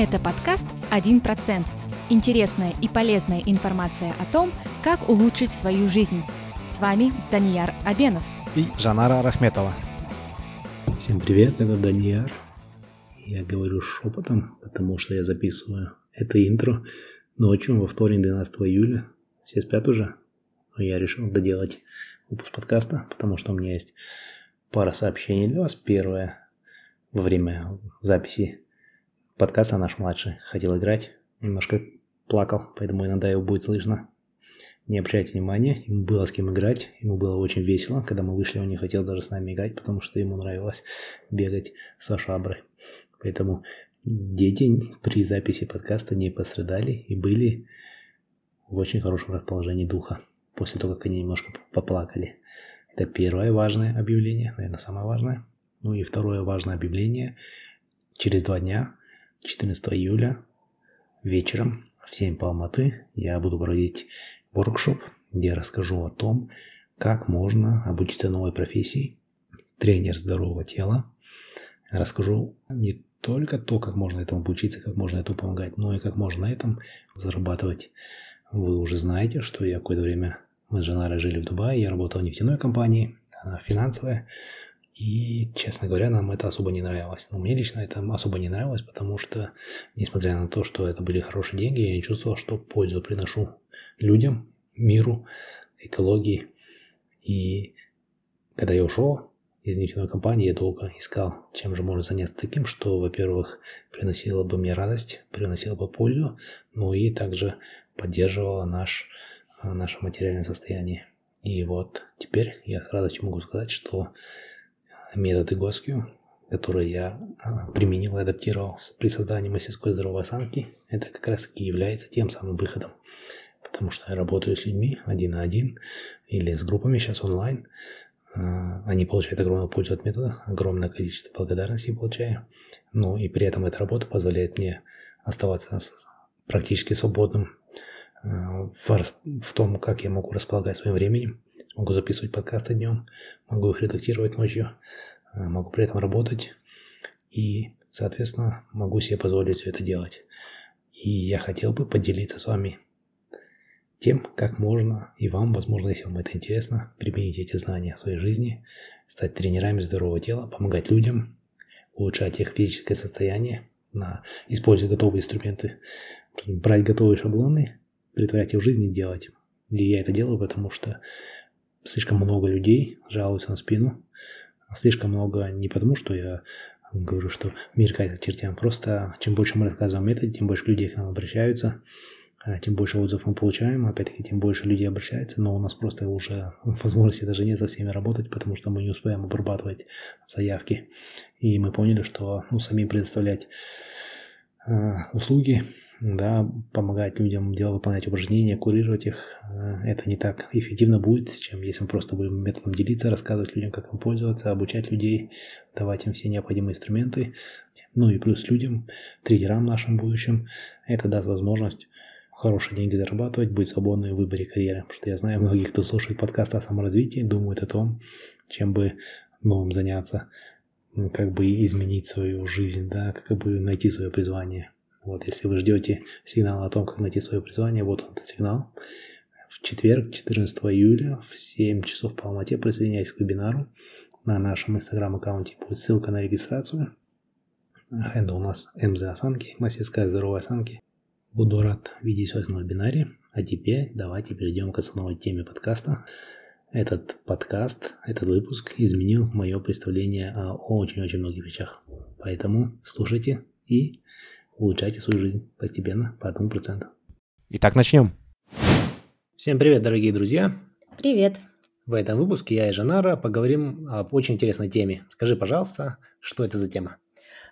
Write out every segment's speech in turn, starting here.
Это подкаст «1%». Интересная и полезная информация о том, как улучшить свою жизнь. С вами Данияр Абенов. И Жанара Рахметова. Всем привет, это Данияр. Я говорю шепотом, потому что я записываю это интро ночью во вторник, 12 июля. Все спят уже, но я решил доделать выпуск подкаста, потому что у меня есть пара сообщений для вас. Первое, во время записи подкаста наш младший хотел играть, немножко плакал, поэтому иногда его будет слышно. Не обращайте внимания, ему было с кем играть, ему было очень весело. Когда мы вышли, он не хотел даже с нами играть, потому что ему нравилось бегать со шаброй. Поэтому дети при записи подкаста не пострадали и были в очень хорошем расположении духа после того, как они немножко поплакали. Это первое важное объявление, наверное, самое важное. Ну и второе важное объявление. Через два дня 14 июля вечером в 7 по Алматы я буду проводить воркшоп, где расскажу о том, как можно обучиться новой профессии тренер здорового тела. Расскажу не только то, как можно этому обучиться, как можно этому помогать, но и как можно на этом зарабатывать. Вы уже знаете, что я какое-то время, мы с Жанарой жили в Дубае, я работал в нефтяной компании, она финансовая, и, честно говоря, нам это особо не нравилось. Но мне лично это особо не нравилось, потому что, несмотря на то, что это были хорошие деньги, я не чувствовал, что пользу приношу людям, миру, экологии. И когда я ушел из нефтяной компании, я долго искал, чем же можно заняться таким, что, во-первых, приносило бы мне радость, приносило бы пользу, но и также поддерживало наш, наше материальное состояние. И вот теперь я с радостью могу сказать, что методы Госкью, которые я а, применил и адаптировал при создании мастерской здоровой осанки, это как раз таки является тем самым выходом. Потому что я работаю с людьми один на один или с группами сейчас онлайн. А, они получают огромную пользу от метода, огромное количество благодарности получаю. Ну и при этом эта работа позволяет мне оставаться практически свободным а, в, в том, как я могу располагать своим временем Могу записывать подкасты днем, могу их редактировать ночью, э, могу при этом работать и, соответственно, могу себе позволить все это делать. И я хотел бы поделиться с вами тем, как можно, и вам, возможно, если вам это интересно, применить эти знания в своей жизни, стать тренерами здорового тела, помогать людям, улучшать их физическое состояние, на, используя готовые инструменты, брать готовые шаблоны, притворять их в жизни и делать. И я это делаю, потому что слишком много людей жалуются на спину. Слишком много не потому, что я говорю, что мир катит чертям. Просто чем больше мы рассказываем о методе, тем больше людей к нам обращаются, а тем больше отзывов мы получаем, опять-таки, тем больше людей обращается, но у нас просто уже возможности даже нет за всеми работать, потому что мы не успеем обрабатывать заявки. И мы поняли, что ну, самим предоставлять э, услуги да, помогать людям делать, выполнять упражнения, курировать их, э, это не так эффективно будет, чем если мы просто будем методом делиться, рассказывать людям, как им пользоваться, обучать людей, давать им все необходимые инструменты. Ну и плюс людям, тренерам нашим будущим, это даст возможность хорошие деньги зарабатывать, быть свободным в выборе карьеры. Потому что я знаю многих, кто слушает подкаст о саморазвитии, думают о том, чем бы новым заняться, как бы изменить свою жизнь, да, как бы найти свое призвание – вот, если вы ждете сигнала о том, как найти свое призвание, вот он этот сигнал. В четверг, 14 июля в 7 часов по Алмате присоединяйтесь к вебинару. На нашем инстаграм-аккаунте будет ссылка на регистрацию. Хендл у нас МЗ Осанки, мастерская здоровой осанки. Буду рад видеть вас на вебинаре. А теперь давайте перейдем к основной теме подкаста. Этот подкаст, этот выпуск изменил мое представление о очень-очень многих вещах. Поэтому слушайте и улучшайте свою жизнь постепенно по одному проценту. Итак, начнем. Всем привет, дорогие друзья. Привет. В этом выпуске я и Жанара поговорим об очень интересной теме. Скажи, пожалуйста, что это за тема?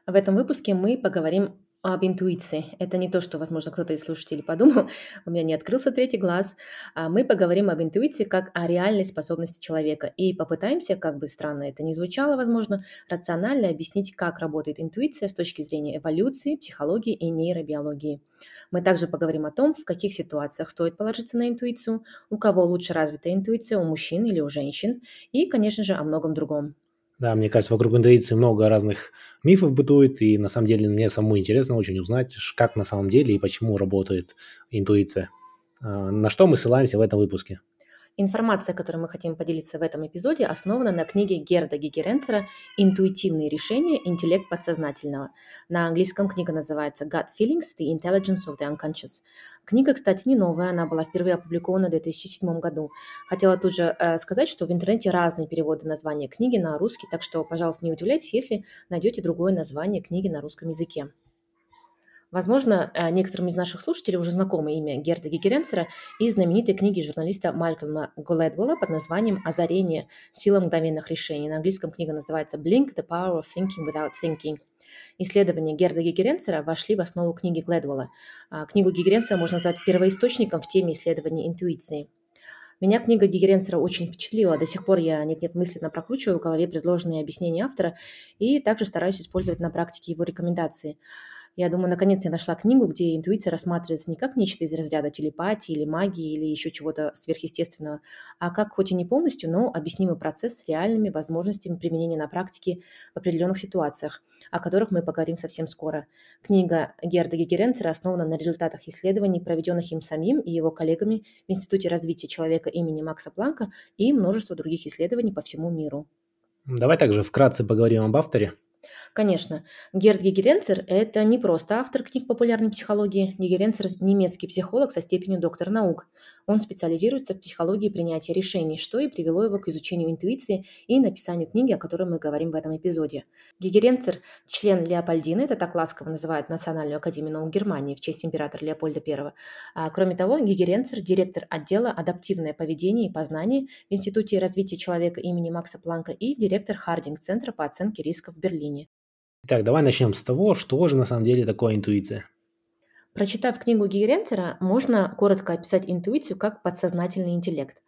В этом выпуске мы поговорим об интуиции. Это не то, что, возможно, кто-то из слушателей подумал, у меня не открылся третий глаз. А мы поговорим об интуиции как о реальной способности человека и попытаемся, как бы странно это ни звучало, возможно, рационально объяснить, как работает интуиция с точки зрения эволюции, психологии и нейробиологии. Мы также поговорим о том, в каких ситуациях стоит положиться на интуицию, у кого лучше развита интуиция, у мужчин или у женщин, и, конечно же, о многом другом. Да, мне кажется, вокруг интуиции много разных мифов бытует, и на самом деле мне самому интересно очень узнать, как на самом деле и почему работает интуиция. А, на что мы ссылаемся в этом выпуске? Информация, которой мы хотим поделиться в этом эпизоде, основана на книге Герда Гигеренцера «Интуитивные решения. Интеллект подсознательного». На английском книга называется «Gut Feelings. The Intelligence of the Unconscious». Книга, кстати, не новая, она была впервые опубликована в 2007 году. Хотела тут же э, сказать, что в интернете разные переводы названия книги на русский, так что, пожалуйста, не удивляйтесь, если найдете другое название книги на русском языке. Возможно, э, некоторым из наших слушателей уже знакомо имя Герда Гигеренцера из знаменитой книги журналиста Малькольма Голедвелла под названием «Озарение. Сила мгновенных решений». На английском книга называется «Blink. The Power of Thinking Without Thinking». Исследования Герда Гигеренцера вошли в основу книги Гледвелла. А, книгу Гигеренцера можно назвать первоисточником в теме исследований интуиции. Меня книга Гигеренцера очень впечатлила. До сих пор я нет-нет мысленно прокручиваю в голове предложенные объяснения автора и также стараюсь использовать на практике его рекомендации. Я думаю, наконец я нашла книгу, где интуиция рассматривается не как нечто из разряда телепатии или магии или еще чего-то сверхъестественного, а как хоть и не полностью, но объяснимый процесс с реальными возможностями применения на практике в определенных ситуациях, о которых мы поговорим совсем скоро. Книга Герда Гегеренцера основана на результатах исследований, проведенных им самим и его коллегами в Институте развития человека имени Макса Планка и множество других исследований по всему миру. Давай также вкратце поговорим об авторе. Конечно, Герд Гегеренцер– это не просто автор книг популярной психологии. Гегеренцер – немецкий психолог со степенью доктора наук. Он специализируется в психологии принятия решений, что и привело его к изучению интуиции и написанию книги, о которой мы говорим в этом эпизоде. Гегеренцер – член Леопольдины, это так ласково называют Национальную академию наук Германии в честь императора Леопольда I. А, кроме того, Гегеренцер – директор отдела «Адаптивное поведение и познание» в Институте развития человека имени Макса Планка и директор Хардинг-центра по оценке рисков в Берлине. Итак, давай начнем с того, что же на самом деле такое интуиция. Прочитав книгу Гигеренцера, можно коротко описать интуицию как подсознательный интеллект.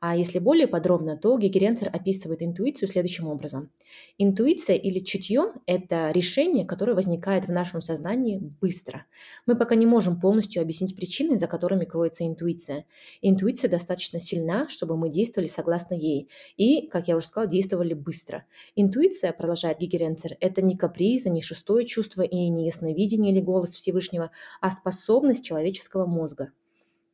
А если более подробно, то Гегеренцер описывает интуицию следующим образом. Интуиция или чутье – это решение, которое возникает в нашем сознании быстро. Мы пока не можем полностью объяснить причины, за которыми кроется интуиция. Интуиция достаточно сильна, чтобы мы действовали согласно ей. И, как я уже сказала, действовали быстро. Интуиция, продолжает Гегеренцер, это не каприза, не шестое чувство и не ясновидение или голос Всевышнего, а способность человеческого мозга.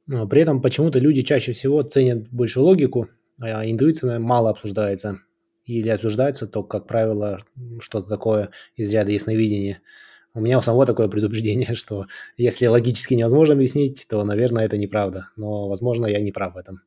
Но при этом почему-то люди чаще всего ценят больше логику, а интуиция мало обсуждается. Или обсуждается то, как правило, что-то такое из ряда ясновидения. У меня у самого такое предубеждение, что если логически невозможно объяснить, то, наверное, это неправда. Но, возможно, я не прав в этом.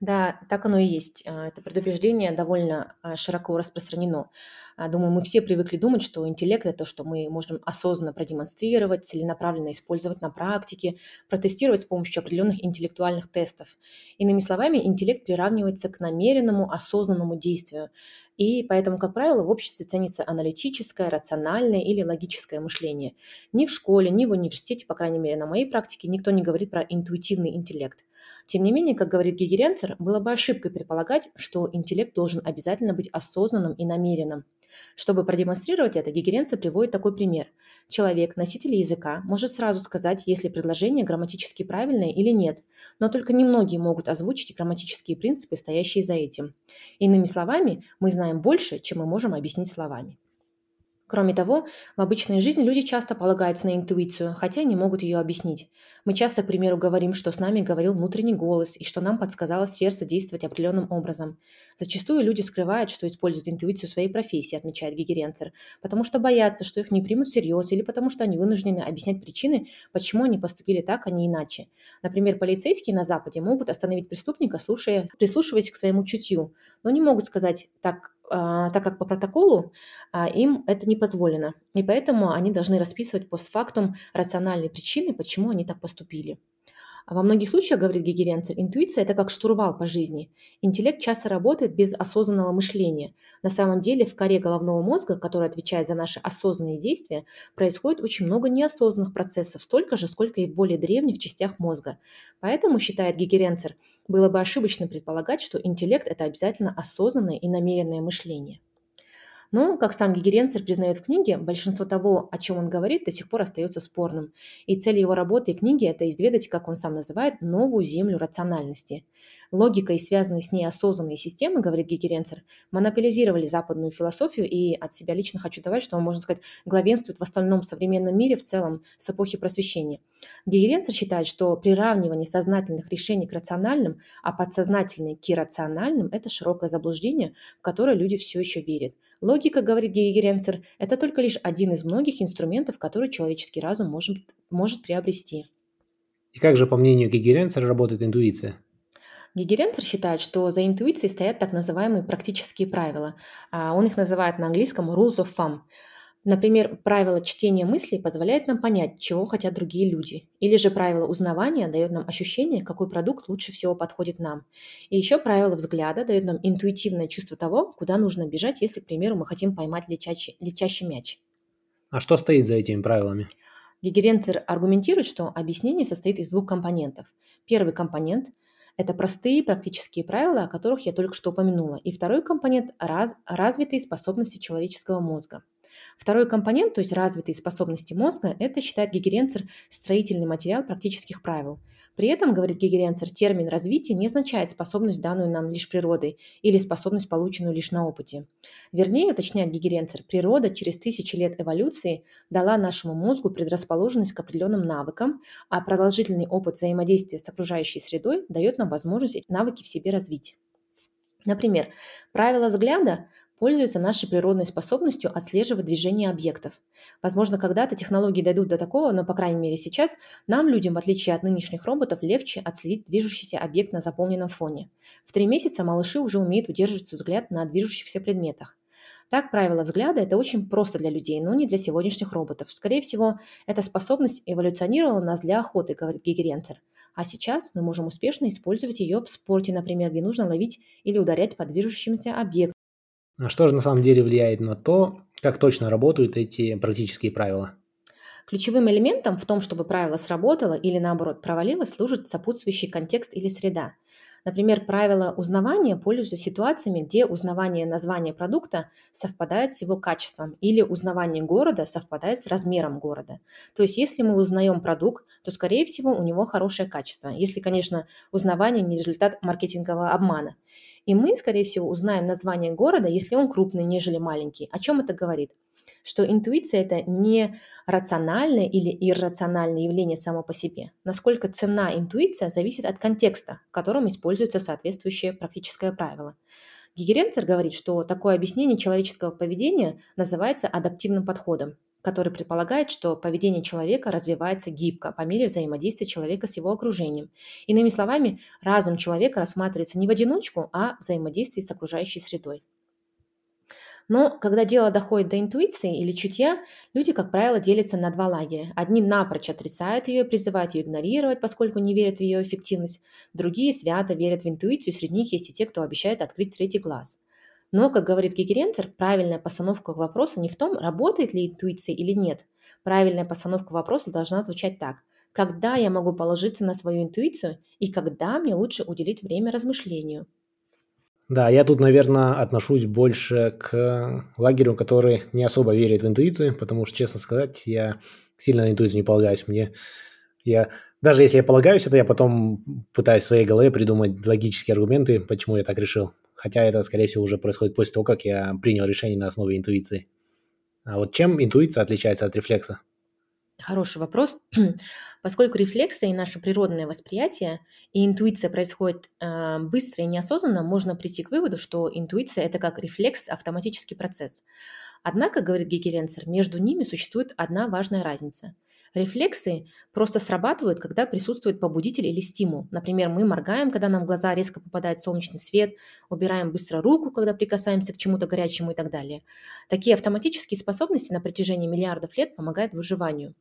Да, так оно и есть. А, это предубеждение довольно а, широко распространено. А, думаю, мы все привыкли думать, что интеллект– это то, что мы можем осознанно продемонстрировать, целенаправленно использовать на практике, протестировать с помощью определенных интеллектуальных тестов. Иными словами, интеллект приравнивается к намеренному, осознанному действию. И поэтому, как правило, в обществе ценится аналитическое, рациональное или логическое мышление. Ни в школе, ни в университете, по крайней мере, на моей практике, никто не говорит про интуитивный интеллект. Тем не менее, как говорит Гегеренцер, было бы ошибкой предполагать, что интеллект должен обязательно быть осознанным и намеренным. Чтобы продемонстрировать это, Гегеренцер приводит такой пример. Человек, носитель языка, может сразу сказать, если предложение грамматически правильное или нет, но только немногие могут озвучить грамматические принципы, стоящие за этим. Иными словами, мы знаем больше, чем мы можем объяснить словами. Кроме того, в обычной жизни люди часто полагаются на интуицию, хотя не могут ее объяснить. Мы часто, к примеру, говорим, что с нами говорил внутренний голос и что нам подсказало сердце действовать определенным образом. Зачастую люди скрывают, что используют интуицию своей профессии, отмечает Гигеренцер, потому что боятся, что их не примут всерьез или потому что они вынуждены объяснять причины, почему они поступили так, а не иначе. Например, полицейские на Западе могут остановить преступника, слушая, прислушиваясь к своему чутью, но не могут сказать так, а, так как по протоколу а, им это не позволено. И поэтому они должны расписывать постфактум рациональные причины, почему они так поступили. А во многих случаях, говорит Гегеренцер, интуиция – это как штурвал по жизни. Интеллект часто работает без осознанного мышления. На самом деле в коре головного мозга, который отвечает за наши осознанные действия, происходит очень много неосознанных процессов, столько же, сколько и в более древних частях мозга. Поэтому, считает Гегеренцер, было бы ошибочно предполагать, что интеллект – это обязательно осознанное и намеренное мышление. Но, как сам Гигеренцер признает в книге, большинство того, о чем он говорит, до сих пор остается спорным. И цель его работы и книги – это изведать, как он сам называет, новую землю рациональности. Логика и связанные с ней осознанные системы, говорит Гигеренцер, монополизировали западную философию, и от себя лично хочу добавить, что он, можно сказать, главенствует в остальном современном мире в целом с эпохи просвещения. Гигеренцер считает, что приравнивание сознательных решений к рациональным, а подсознательные к иррациональным – это широкое заблуждение, в которое люди все еще верят. Логика, говорит Гейгеренцер, это только лишь один из многих инструментов, которые человеческий разум может, может приобрести. И как же, по мнению Гегеренцера, работает интуиция? Гегеренцер считает, что за интуицией стоят так называемые практические правила. А он их называет на английском rules of thumb. Например, правило чтения мыслей позволяет нам понять, чего хотят другие люди. Или же правило узнавания дает нам ощущение, какой продукт лучше всего подходит нам. И еще правило взгляда дает нам интуитивное чувство того, куда нужно бежать, если, к примеру, мы хотим поймать летящий, летящий мяч. А что стоит за этими правилами? Гегеренцер аргументирует, что объяснение состоит из двух компонентов. Первый компонент – это простые практические правила, о которых я только что упомянула. И второй компонент – раз, развитые способности человеческого мозга – Второй компонент, то есть развитые способности мозга, это считает Гегеренцер строительный материал практических правил. При этом, говорит Гегеренцер, термин развитие не означает способность, данную нам лишь природой, или способность, полученную лишь на опыте. Вернее, уточняет Гегеренцер, природа через тысячи лет эволюции дала нашему мозгу предрасположенность к определенным навыкам, а продолжительный опыт взаимодействия с окружающей средой дает нам возможность навыки в себе развить. Например, правила взгляда пользуются нашей природной способностью отслеживать движение объектов. Возможно, когда-то технологии дойдут до такого, но, по крайней мере, сейчас нам, людям, в отличие от нынешних роботов, легче отследить движущийся объект на заполненном фоне. В три месяца малыши уже умеют удерживать взгляд на движущихся предметах. Так, правило взгляда – это очень просто для людей, но не для сегодняшних роботов. Скорее всего, эта способность эволюционировала нас для охоты, говорит Гигеренцер. А сейчас мы можем успешно использовать ее в спорте, например, где нужно ловить или ударять по движущимся объектам а что же на самом деле влияет на то, как точно работают эти практические правила? Ключевым элементом в том, чтобы правило сработало или наоборот провалилось, служит сопутствующий контекст или среда. Например, правило узнавания пользуются ситуациями, где узнавание названия продукта совпадает с его качеством или узнавание города совпадает с размером города. То есть, если мы узнаем продукт, то, скорее всего, у него хорошее качество. Если, конечно, узнавание не результат маркетингового обмана. И мы, скорее всего, узнаем название города, если он крупный, нежели маленький. О чем это говорит? Что интуиция – это не рациональное или иррациональное явление само по себе. Насколько ценна интуиция, зависит от контекста, в котором используется соответствующее практическое правило. Гигеренцер говорит, что такое объяснение человеческого поведения называется адаптивным подходом который предполагает, что поведение человека развивается гибко по мере взаимодействия человека с его окружением. Иными словами, разум человека рассматривается не в одиночку, а в взаимодействии с окружающей средой. Но когда дело доходит до интуиции или чутья, люди, как правило, делятся на два лагеря. Одни напрочь отрицают ее, призывают ее игнорировать, поскольку не верят в ее эффективность. Другие свято верят в интуицию, среди них есть и те, кто обещает открыть третий глаз – но, как говорит Гегеренцер, правильная постановка вопроса не в том, работает ли интуиция или нет. Правильная постановка вопроса должна звучать так. Когда я могу положиться на свою интуицию и когда мне лучше уделить время размышлению? Да, я тут, наверное, отношусь больше к лагерю, который не особо верит в интуицию, потому что, честно сказать, я сильно на интуицию не полагаюсь. Мне я даже если я полагаюсь это, я потом пытаюсь в своей голове придумать логические аргументы, почему я так решил. Хотя это, скорее всего, уже происходит после того, как я принял решение на основе интуиции. А вот чем интуиция отличается от рефлекса? Хороший вопрос. Поскольку рефлексы и наше природное восприятие и интуиция происходит э, быстро и неосознанно, можно прийти к выводу, что интуиция это как рефлекс, автоматический процесс. Однако, говорит Гегеренцер, между ними существует одна важная разница – Рефлексы просто срабатывают, когда присутствует побудитель или стимул. Например, мы моргаем, когда нам в глаза резко попадает солнечный свет, убираем быстро руку, когда прикасаемся к чему-то горячему и так далее. Такие автоматические способности на протяжении миллиардов лет помогают выживанию.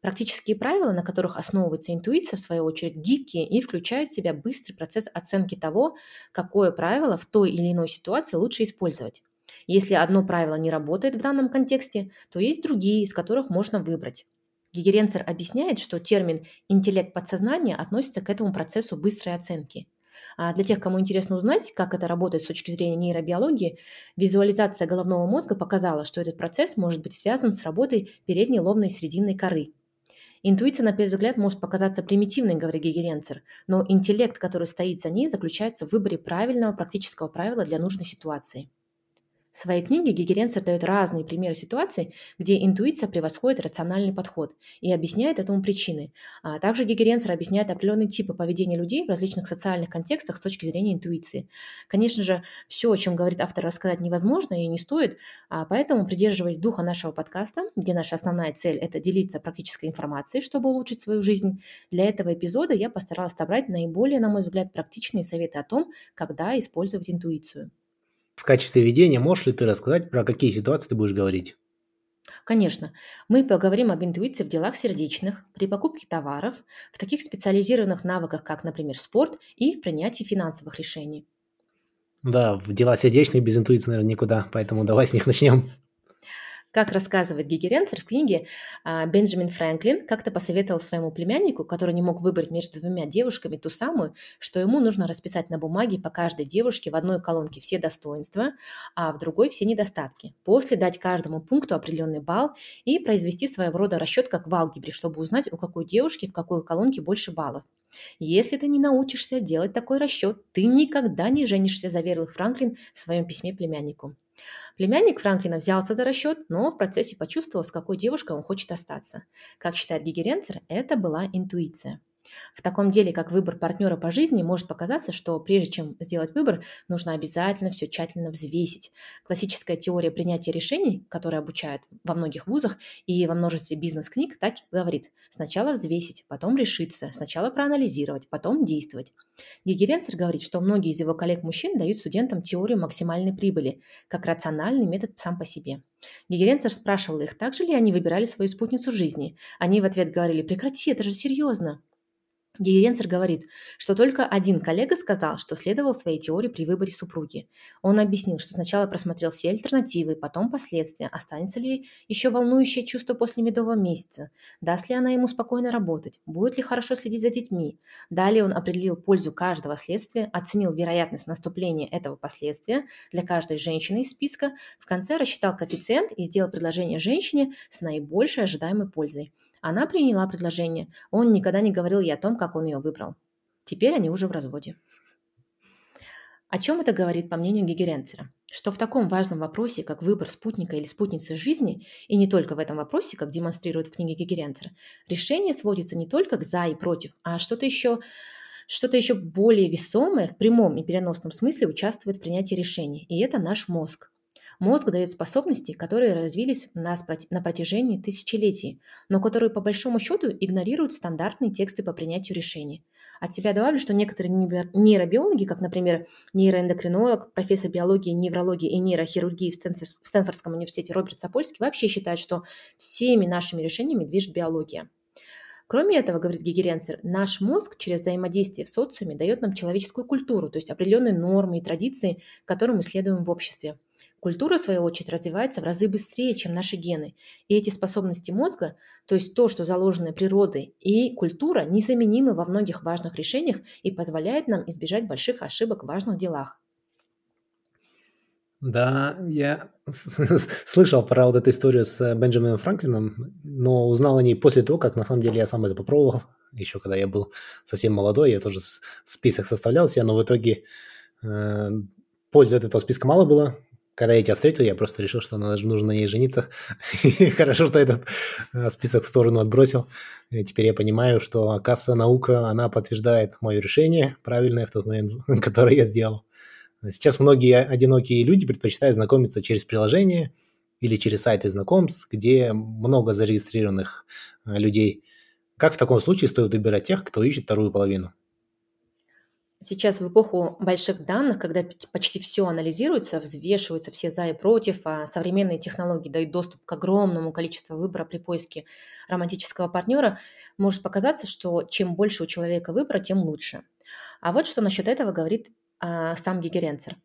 Практические правила, на которых основывается интуиция, в свою очередь, гибкие и включают в себя быстрый процесс оценки того, какое правило в той или иной ситуации лучше использовать. Если одно правило не работает в данном контексте, то есть другие, из которых можно выбрать. Гигеренцер объясняет, что термин «интеллект подсознания» относится к этому процессу быстрой оценки. А для тех, кому интересно узнать, как это работает с точки зрения нейробиологии, визуализация головного мозга показала, что этот процесс может быть связан с работой передней лобной срединной коры. Интуиция, на первый взгляд, может показаться примитивной, говорит Гегеренцер, но интеллект, который стоит за ней, заключается в выборе правильного практического правила для нужной ситуации. В своей книге Гегеренцер дает разные примеры ситуаций, где интуиция превосходит рациональный подход и объясняет этому причины. А также Гегеренцер объясняет определенные типы поведения людей в различных социальных контекстах с точки зрения интуиции. Конечно же, все, о чем говорит автор, рассказать невозможно и не стоит, а поэтому, придерживаясь духа нашего подкаста, где наша основная цель – это делиться практической информацией, чтобы улучшить свою жизнь, для этого эпизода я постаралась собрать наиболее, на мой взгляд, практичные советы о том, когда использовать интуицию. В качестве ведения можешь ли ты рассказать, про какие ситуации ты будешь говорить? Конечно, мы поговорим об интуиции в делах сердечных, при покупке товаров, в таких специализированных навыках, как, например, спорт и в принятии финансовых решений. Да, в дела сердечных без интуиции, наверное, никуда, поэтому давай с них начнем. Как рассказывает Гигеренцер в книге, а, Бенджамин Фрэнклин как-то посоветовал своему племяннику, который не мог выбрать между двумя девушками ту самую, что ему нужно расписать на бумаге по каждой девушке в одной колонке все достоинства, а в другой все недостатки. После дать каждому пункту определенный балл и произвести своего рода расчет как в алгебре, чтобы узнать, у какой девушки в какой колонке больше баллов. Если ты не научишься делать такой расчет, ты никогда не женишься, заверил Франклин в своем письме племяннику. Племянник Франклина взялся за расчет, но в процессе почувствовал, с какой девушкой он хочет остаться. Как считает Гигеренцер, это была интуиция. В таком деле, как выбор партнера по жизни, может показаться, что прежде чем сделать выбор, нужно обязательно все тщательно взвесить. Классическая теория принятия решений, которая обучает во многих вузах и во множестве бизнес-книг, так и говорит. Сначала взвесить, потом решиться, сначала проанализировать, потом действовать. Гегеренцер говорит, что многие из его коллег-мужчин дают студентам теорию максимальной прибыли, как рациональный метод сам по себе. Гегеренцер спрашивал их, так же ли они выбирали свою спутницу жизни. Они в ответ говорили, прекрати, это же серьезно. Гейренцер говорит, что только один коллега сказал, что следовал своей теории при выборе супруги. Он объяснил, что сначала просмотрел все альтернативы, потом последствия, останется ли еще волнующее чувство после медового месяца, даст ли она ему спокойно работать, будет ли хорошо следить за детьми. Далее он определил пользу каждого следствия, оценил вероятность наступления этого последствия для каждой женщины из списка, в конце рассчитал коэффициент и сделал предложение женщине с наибольшей ожидаемой пользой. Она приняла предложение. Он никогда не говорил ей о том, как он ее выбрал. Теперь они уже в разводе. О чем это говорит, по мнению Гегеренцера? Что в таком важном вопросе, как выбор спутника или спутницы жизни, и не только в этом вопросе, как демонстрирует в книге Гегеренцера, решение сводится не только к «за» и «против», а что-то еще, что-то еще более весомое в прямом и переносном смысле участвует в принятии решений. И это наш мозг. Мозг дает способности, которые развились на протяжении тысячелетий, но которые по большому счету игнорируют стандартные тексты по принятию решений. От себя добавлю, что некоторые нейробиологи, как, например, нейроэндокринолог, профессор биологии, неврологии и нейрохирургии в Стэнфордском университете Роберт Сапольский, вообще считают, что всеми нашими решениями движет биология. Кроме этого, говорит Гегеренцер, наш мозг через взаимодействие в социуме дает нам человеческую культуру, то есть определенные нормы и традиции, которым мы следуем в обществе. Культура, в свою очередь, развивается в разы быстрее, чем наши гены. И эти способности мозга, то есть то, что заложено природой, и культура незаменимы во многих важных решениях и позволяют нам избежать больших ошибок в важных делах. Да, я слышал про вот эту историю с Бенджамином Франклином, но узнал о ней после того, как на самом деле я сам это попробовал. Еще когда я был совсем молодой, я тоже список составлял себе, но в итоге э, пользы от этого списка мало было, когда я тебя встретил, я просто решил, что нужно на ней жениться. И хорошо, что этот э, список в сторону отбросил. И теперь я понимаю, что, оказывается, наука, она подтверждает мое решение правильное в тот момент, которое я сделал. Сейчас многие одинокие люди предпочитают знакомиться через приложение или через сайты знакомств, где много зарегистрированных э, людей. Как в таком случае стоит выбирать тех, кто ищет вторую половину? Сейчас в эпоху больших данных, когда почти все анализируется, взвешиваются все за и против, а современные технологии дают доступ к огромному количеству выбора при поиске романтического партнера, может показаться, что чем больше у человека выбора, тем лучше. А вот что насчет этого говорит а, сам Гегеренцер.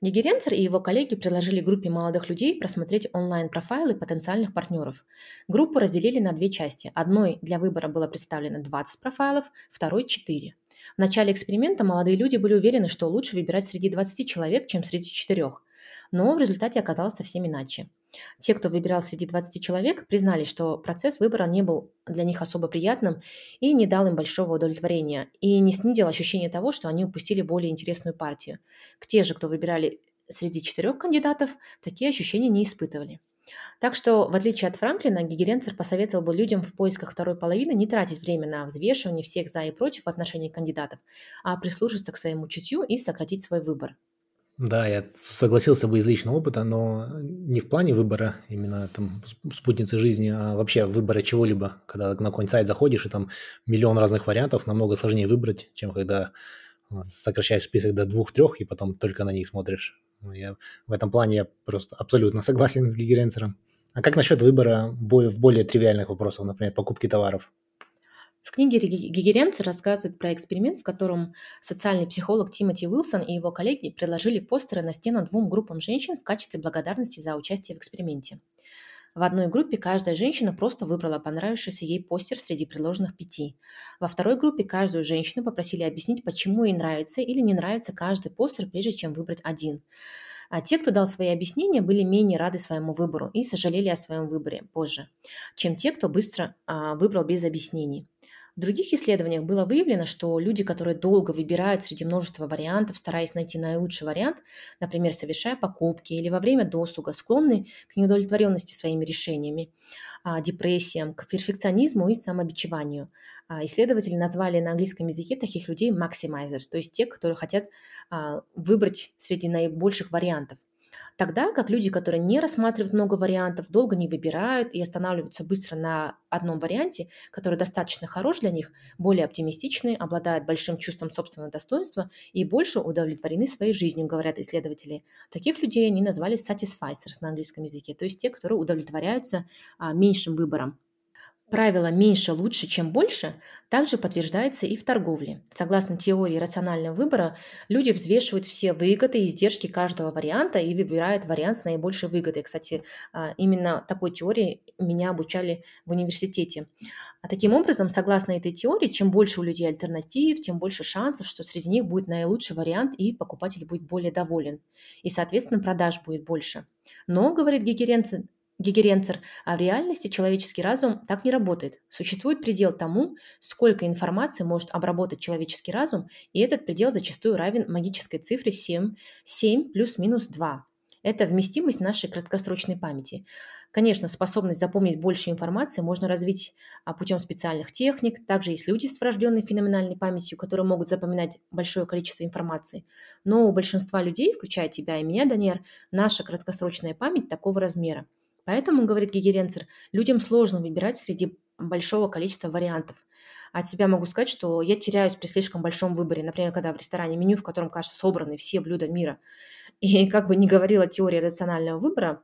Гегеренцер и его коллеги предложили группе молодых людей просмотреть онлайн-профайлы потенциальных партнеров. Группу разделили на две части. Одной для выбора было представлено 20 профайлов, второй – 4. В начале эксперимента молодые люди были уверены, что лучше выбирать среди 20 человек, чем среди четырех. Но в результате оказалось совсем иначе. Те, кто выбирал среди 20 человек, признали, что процесс выбора не был для них особо приятным и не дал им большого удовлетворения, и не снизил ощущение того, что они упустили более интересную партию. К те же, кто выбирали среди четырех кандидатов, такие ощущения не испытывали. Так что, в отличие от Франклина, Гигеренцер посоветовал бы людям в поисках второй половины не тратить время на взвешивание всех за и против в отношении кандидатов, а прислушаться к своему чутью и сократить свой выбор. Да, я согласился бы из личного опыта, но не в плане выбора именно там спутницы жизни, а вообще выбора чего-либо. Когда на какой-нибудь сайт заходишь, и там миллион разных вариантов, намного сложнее выбрать, чем когда а, сокращаешь список до двух-трех, и потом только на них смотришь. Ну, я в этом плане я просто абсолютно согласен с Гигеренцером. А как насчет выбора в более тривиальных вопросах, например, покупки товаров? В книге Гигеренцер рассказывает про эксперимент, в котором социальный психолог Тимоти Уилсон и его коллеги предложили постеры на стену двум группам женщин в качестве благодарности за участие в эксперименте. В одной группе каждая женщина просто выбрала понравившийся ей постер среди предложенных пяти. Во второй группе каждую женщину попросили объяснить, почему ей нравится или не нравится каждый постер, прежде чем выбрать один. А те, кто дал свои объяснения, были менее рады своему выбору и сожалели о своем выборе позже, чем те, кто быстро а, выбрал без объяснений. В других исследованиях было выявлено, что люди, которые долго выбирают среди множества вариантов, стараясь найти наилучший вариант, например, совершая покупки или во время досуга, склонны к неудовлетворенности своими решениями, а, депрессиям, к перфекционизму и самобичеванию. А, исследователи назвали на английском языке таких людей maximizers, то есть те, которые хотят а, выбрать среди наибольших вариантов. Тогда как люди, которые не рассматривают много вариантов, долго не выбирают и останавливаются быстро на одном варианте, который достаточно хорош для них, более оптимистичны, обладают большим чувством собственного достоинства и больше удовлетворены своей жизнью, говорят исследователи. Таких людей они назвали satisficers на английском языке, то есть те, которые удовлетворяются а, меньшим выбором. Правило «меньше лучше, чем больше» также подтверждается и в торговле. Согласно теории рационального выбора, люди взвешивают все выгоды и издержки каждого варианта и выбирают вариант с наибольшей выгодой. Кстати, а, именно такой теории меня обучали в университете. А таким образом, согласно этой теории, чем больше у людей альтернатив, тем больше шансов, что среди них будет наилучший вариант и покупатель будет более доволен. И, соответственно, продаж будет больше. Но, говорит Гегеренцин, Гегеренцер, а в реальности человеческий разум так не работает. Существует предел тому, сколько информации может обработать человеческий разум, и этот предел зачастую равен магической цифре 7, 7 плюс-минус 2. Это вместимость нашей краткосрочной памяти. Конечно, способность запомнить больше информации можно развить а, путем специальных техник. Также есть люди с врожденной феноменальной памятью, которые могут запоминать большое количество информации. Но у большинства людей, включая тебя и меня, Даниэр, наша краткосрочная память такого размера – Поэтому, говорит Гегеренцер, людям сложно выбирать среди большого количества вариантов. От себя могу сказать, что я теряюсь при слишком большом выборе. Например, когда в ресторане меню, в котором, кажется, собраны все блюда мира. И как бы ни говорила теория рационального выбора,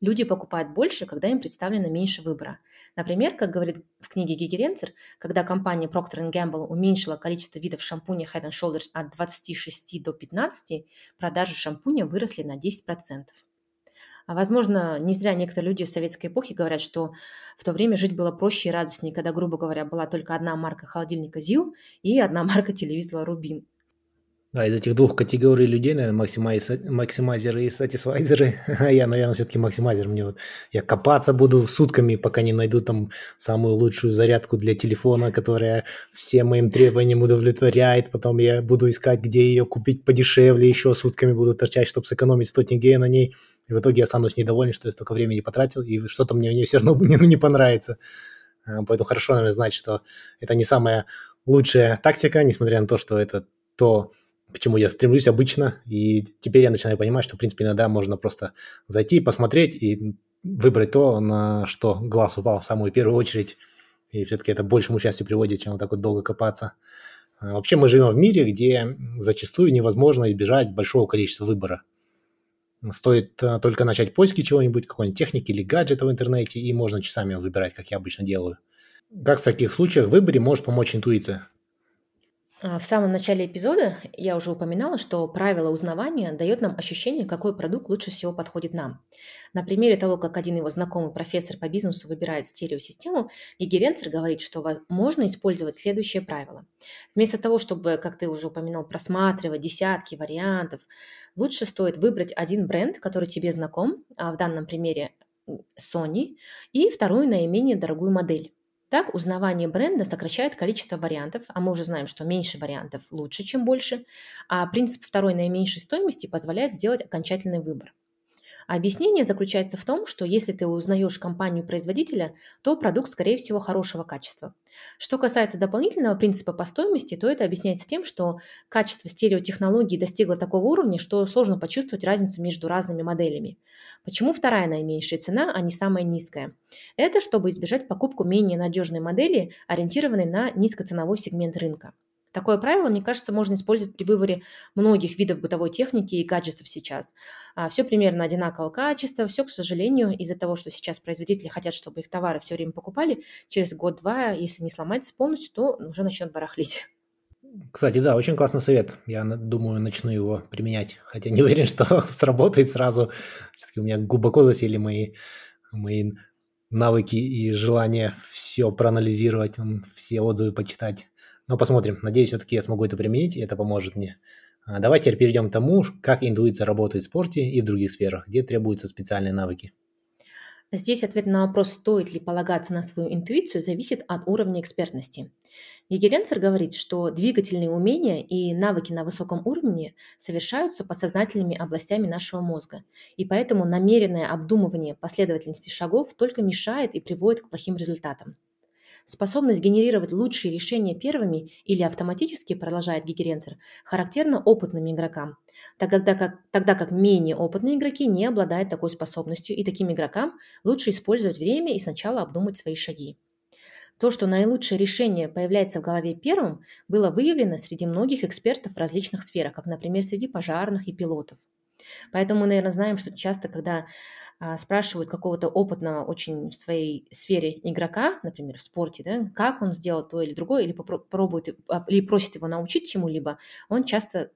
люди покупают больше, когда им представлено меньше выбора. Например, как говорит в книге Гигеренцер, когда компания Procter Gamble уменьшила количество видов шампуня Head Shoulders от 26 до 15, продажи шампуня выросли на 10%. А возможно, не зря некоторые люди в советской эпохе говорят, что в то время жить было проще и радостнее, когда, грубо говоря, была только одна марка холодильника ЗИЛ и одна марка телевизора Рубин. Да, из этих двух категорий людей, наверное, максимайзеры и сатисфайзеры. А я, наверное, все-таки максимайзер. Мне вот я копаться буду сутками, пока не найду там самую лучшую зарядку для телефона, которая всем моим требованиям удовлетворяет. Потом я буду искать, где ее купить подешевле, еще сутками буду торчать, чтобы сэкономить 100 тенге на ней. И в итоге я останусь недоволен, что я столько времени потратил, и что-то мне в ней все равно не, не понравится. А, поэтому хорошо, наверное, знать, что это не самая лучшая тактика, несмотря на то, что это то, к чему я стремлюсь обычно. И теперь я начинаю понимать, что, в принципе, иногда можно просто зайти, посмотреть и выбрать то, на что глаз упал в самую первую очередь. И все-таки это большему счастью приводит, чем вот так вот долго копаться. А, вообще мы живем в мире, где зачастую невозможно избежать большого количества выбора. Стоит а, только начать поиски чего-нибудь, какой-нибудь техники или гаджета в интернете, и можно часами выбирать, как я обычно делаю. Как в таких случаях в выборе может помочь интуиция? А, В самом начале эпизода я уже упоминала, что правило узнавания дает нам ощущение, какой продукт лучше всего подходит нам. На примере того, как один его знакомый профессор по бизнесу выбирает стереосистему, Гигеренцер говорит, что можно использовать следующее правило. Вместо того, чтобы, как ты уже упоминал, просматривать десятки вариантов, лучше стоит выбрать один бренд, который тебе знаком, а в данном примере Sony, и вторую наименее дорогую модель. Так, узнавание бренда сокращает количество вариантов, а мы уже знаем, что меньше вариантов лучше, чем больше, а принцип второй наименьшей стоимости позволяет сделать окончательный выбор. Объяснение заключается в том, что если ты узнаешь компанию-производителя, то продукт, скорее всего, хорошего качества. Что касается дополнительного принципа по стоимости, то это объясняется тем, что качество стереотехнологии достигло такого уровня, что сложно почувствовать разницу между разными моделями. Почему вторая наименьшая цена, а не самая низкая? Это чтобы избежать покупку менее надежной модели, ориентированной на низкоценовой сегмент рынка. Такое правило, мне кажется, можно использовать при выборе многих видов бытовой техники и гаджетов сейчас. все примерно одинакового качества, все, к сожалению, из-за того, что сейчас производители хотят, чтобы их товары все время покупали, через год-два, если не сломается полностью, то уже начнет барахлить. Кстати, да, очень классный совет. Я думаю, начну его применять. Хотя не уверен, что сработает сразу. Все-таки у меня глубоко засели мои, мои навыки и желание все проанализировать, все отзывы почитать. Но посмотрим. Надеюсь, все-таки я смогу это применить, и это поможет мне. А, Давайте теперь перейдем к тому, как интуиция работает в спорте и в других сферах, где требуются специальные навыки. Здесь ответ на вопрос, стоит ли полагаться на свою интуицию, зависит от уровня экспертности. Егеренцер говорит, что двигательные умения и навыки на высоком уровне совершаются подсознательными областями нашего мозга, и поэтому намеренное обдумывание последовательности шагов только мешает и приводит к плохим результатам. Способность генерировать лучшие решения первыми или автоматически, продолжает Гигеренцер, характерна опытным игрокам, тогда как, тогда как менее опытные игроки не обладают такой способностью, и таким игрокам лучше использовать время и сначала обдумать свои шаги. То, что наилучшее решение появляется в голове первым, было выявлено среди многих экспертов в различных сферах, как, например, среди пожарных и пилотов. Поэтому мы, наверное, знаем, что часто, когда спрашивают какого-то опытного очень в своей сфере игрока, например, в спорте, да, как он сделал то или другое, или попро- пробует, а, или просит его научить чему-либо, он часто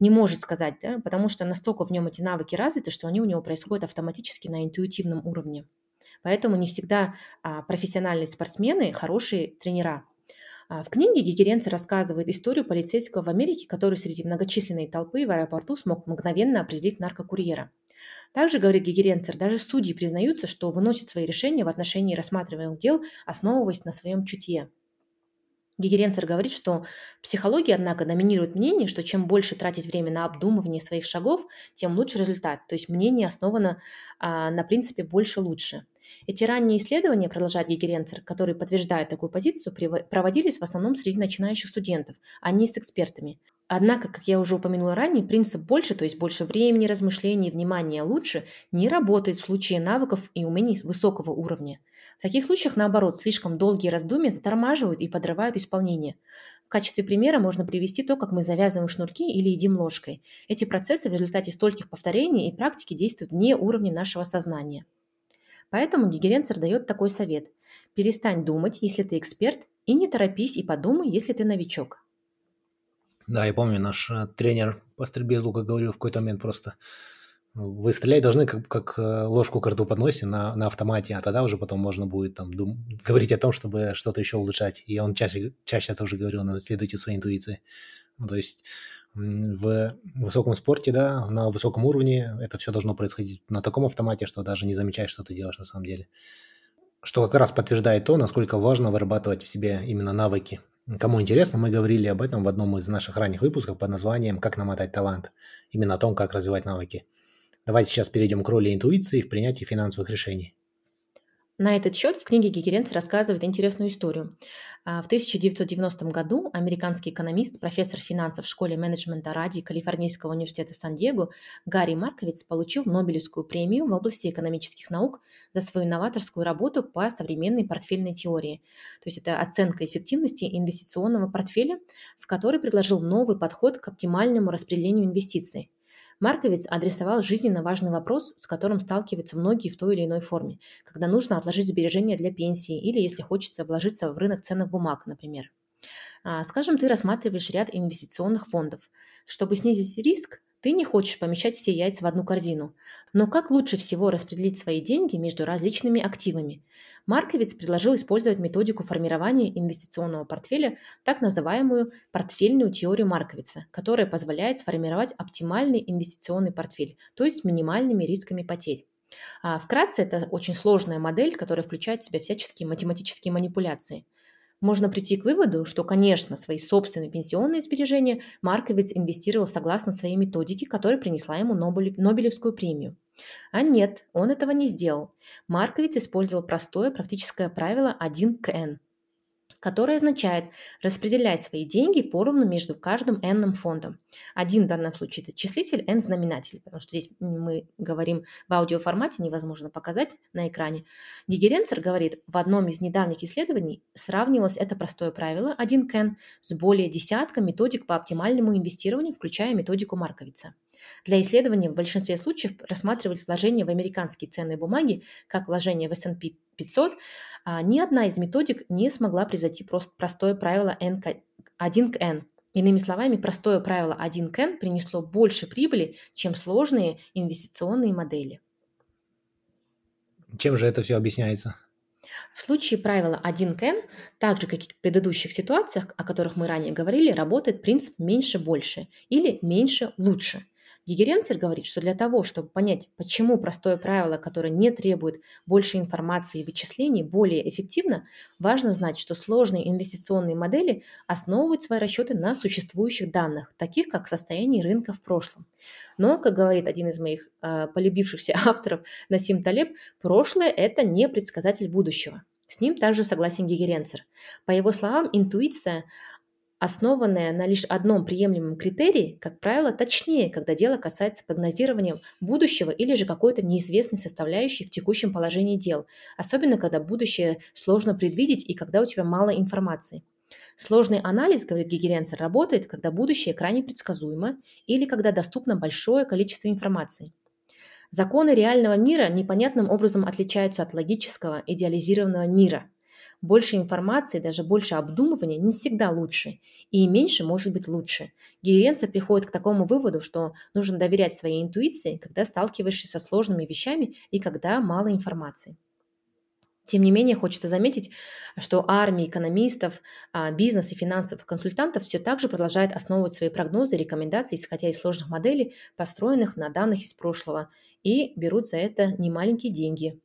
не может сказать, да, потому что настолько в нем эти навыки развиты, что они у него происходят автоматически на интуитивном уровне. Поэтому не всегда а, профессиональные спортсмены хорошие тренера. А, В книге Гигеренци рассказывает историю полицейского в Америке, который среди многочисленной толпы в аэропорту смог мгновенно определить наркокурьера. Также, говорит Гигеренцер, даже судьи признаются, что выносят свои решения в отношении рассматриваемых дел, основываясь на своем чутье. Гигеренцер говорит, что в психологии, однако, доминирует мнение, что чем больше тратить время на обдумывание своих шагов, тем лучше результат. То есть мнение основано а, на принципе «больше лучше». Эти ранние исследования, продолжает Гигеренцер, которые подтверждают такую позицию, проводились в основном среди начинающих студентов, а не с экспертами. Однако, как я уже упомянула ранее, принцип больше, то есть больше времени, размышлений, внимания лучше, не работает в случае навыков и умений высокого уровня. В таких случаях, наоборот, слишком долгие раздумья затормаживают и подрывают исполнение. В качестве примера можно привести то, как мы завязываем шнурки или едим ложкой. Эти процессы в результате стольких повторений и практики действуют вне уровня нашего сознания. Поэтому Гигеренцер дает такой совет. Перестань думать, если ты эксперт, и не торопись и подумай, если ты новичок. Да, я помню, наш э, тренер по стрельбе из лука говорил в какой-то момент просто, вы стрелять должны как, как э, ложку к рту подносите на, на автомате, а тогда уже потом можно будет там дум, говорить о том, чтобы что-то еще улучшать. И он чаще, чаще тоже говорил, ну, следуйте своей интуиции. Ну, то есть в высоком спорте, да, на высоком уровне это все должно происходить на таком автомате, что даже не замечаешь, что ты делаешь на самом деле. Что как раз подтверждает то, насколько важно вырабатывать в себе именно навыки. Кому интересно, мы говорили об этом в одном из наших ранних выпусков под названием «Как намотать талант». Именно о том, как развивать навыки. Давайте сейчас перейдем к роли интуиции в принятии финансовых решений. На этот счет в книге Гигеренц рассказывает интересную историю. А, в 1990 году американский экономист, профессор финансов в школе менеджмента Ради Калифорнийского университета Сан-Диего Гарри Марковиц получил Нобелевскую премию в области экономических наук за свою новаторскую работу по современной портфельной теории. То есть это оценка эффективности инвестиционного портфеля, в который предложил новый подход к оптимальному распределению инвестиций. Марковец адресовал жизненно важный вопрос, с которым сталкиваются многие в той или иной форме, когда нужно отложить сбережения для пенсии или если хочется вложиться в рынок ценных бумаг, например. А, Скажем, ты рассматриваешь ряд инвестиционных фондов. Чтобы снизить риск, ты не хочешь помещать все яйца в одну корзину. Но как лучше всего распределить свои деньги между различными активами? Марковиц предложил использовать методику формирования инвестиционного портфеля, так называемую портфельную теорию Марковица, которая позволяет сформировать оптимальный инвестиционный портфель, то есть с минимальными рисками потерь. А вкратце, это очень сложная модель, которая включает в себя всяческие математические манипуляции. Можно прийти к выводу, что, конечно, свои собственные пенсионные сбережения Марковиц инвестировал согласно своей методике, которая принесла ему Нобелевскую премию. А нет, он этого не сделал. Марковиц использовал простое практическое правило 1 к n которое означает распределяй свои деньги поровну между каждым n фондом. Один в данном случае это числитель, n знаменатель, потому что здесь мы говорим в аудиоформате, невозможно показать на экране. Гигеренцер говорит, в одном из недавних исследований сравнивалось это простое правило 1 к n с более десятком методик по оптимальному инвестированию, включая методику Марковица. Для исследования в большинстве случаев рассматривались вложения в американские ценные бумаги, как вложения в S&P 500. А ни одна из методик не смогла превзойти просто простое правило N 1 к N. Иными словами, простое правило 1 к N принесло больше прибыли, чем сложные инвестиционные модели. Чем же это все объясняется? В случае правила 1 к n, так же как и в предыдущих ситуациях, о которых мы ранее говорили, работает принцип меньше-больше или меньше-лучше – Гигеренцер говорит, что для того, чтобы понять, почему простое правило, которое не требует больше информации и вычислений, более эффективно, важно знать, что сложные инвестиционные модели основывают свои расчеты на существующих данных, таких как состояние рынка в прошлом. Но, как говорит один из моих э, полюбившихся авторов Насим Талеб, прошлое – это не предсказатель будущего. С ним также согласен Гигеренцер. По его словам, интуиция основанная на лишь одном приемлемом критерии, как правило, точнее, когда дело касается прогнозирования будущего или же какой-то неизвестной составляющей в текущем положении дел, особенно когда будущее сложно предвидеть и когда у тебя мало информации. Сложный анализ, говорит Гигеренцер, работает, когда будущее крайне предсказуемо или когда доступно большое количество информации. Законы реального мира непонятным образом отличаются от логического, идеализированного мира – больше информации, даже больше обдумывания не всегда лучше, и меньше может быть лучше. Гейренца приходит к такому выводу, что нужно доверять своей интуиции, когда сталкиваешься со сложными вещами и когда мало информации. Тем не менее, хочется заметить, что армия экономистов, а, бизнес и финансовых консультантов все так же продолжает основывать свои прогнозы и рекомендации, исходя из сложных моделей, построенных на данных из прошлого, и берут за это немаленькие деньги.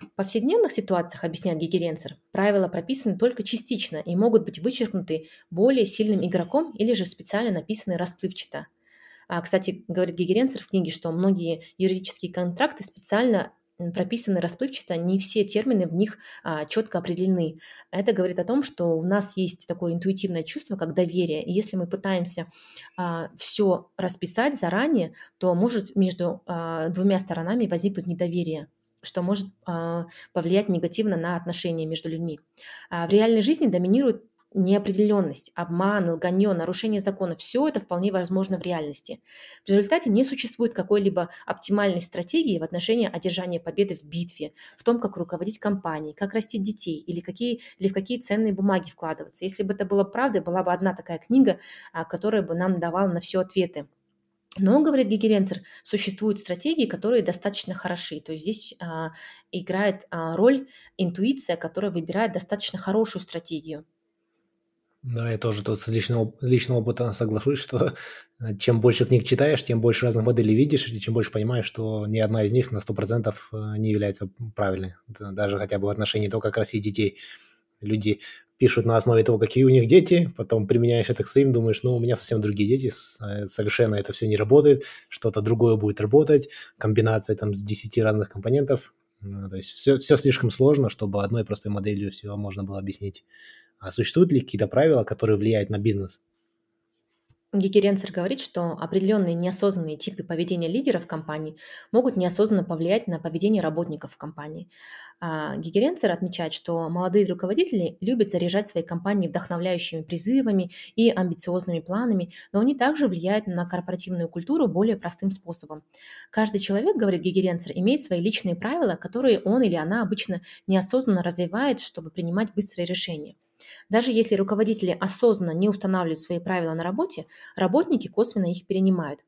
В повседневных ситуациях, объясняет Гигеренцер, правила прописаны только частично и могут быть вычеркнуты более сильным игроком или же специально написаны расплывчато. А, кстати, говорит Гигеренцер в книге, что многие юридические контракты специально прописаны расплывчато, не все термины в них а, четко определены. Это говорит о том, что у нас есть такое интуитивное чувство, как доверие. И если мы пытаемся а, все расписать заранее, то может между а, двумя сторонами возникнуть недоверие что может э, повлиять негативно на отношения между людьми. А в реальной жизни доминирует неопределенность, обман, лганье, нарушение закона. Все это вполне возможно в реальности. В результате не существует какой-либо оптимальной стратегии в отношении одержания победы в битве, в том, как руководить компанией, как растить детей или, какие, или в какие ценные бумаги вкладываться. Если бы это было правдой, была бы одна такая книга, а, которая бы нам давала на все ответы. Но, говорит Гегеренцер, существуют стратегии, которые достаточно хороши. То есть здесь а, играет а, роль интуиция, которая выбирает достаточно хорошую стратегию. Да, я тоже тут с личного, личного опыта соглашусь, что э, чем больше книг читаешь, тем больше разных моделей видишь, и чем больше понимаешь, что ни одна из них на 100% э, не является правильной. Даже хотя бы в отношении того, как растить детей. Люди пишут на основе того, какие у них дети, потом применяешь это к своим, думаешь, ну, у меня совсем другие дети, э, совершенно это все не работает, что-то другое будет работать, комбинация там с 10 разных компонентов, ну, то есть все, все слишком сложно, чтобы одной простой моделью все можно было объяснить. А существуют ли какие-то правила, которые влияют на бизнес? Гигеренцер говорит, что определенные неосознанные типы поведения лидеров компании могут неосознанно повлиять на поведение работников в компании. А отмечает, что молодые руководители любят заряжать свои компании вдохновляющими призывами и амбициозными планами, но они также влияют на корпоративную культуру более простым способом. Каждый человек, говорит Гигеренцер, имеет свои личные правила, которые он или она обычно неосознанно развивает, чтобы принимать быстрые решения. Даже если руководители осознанно не устанавливают свои правила на работе, работники косвенно их перенимают.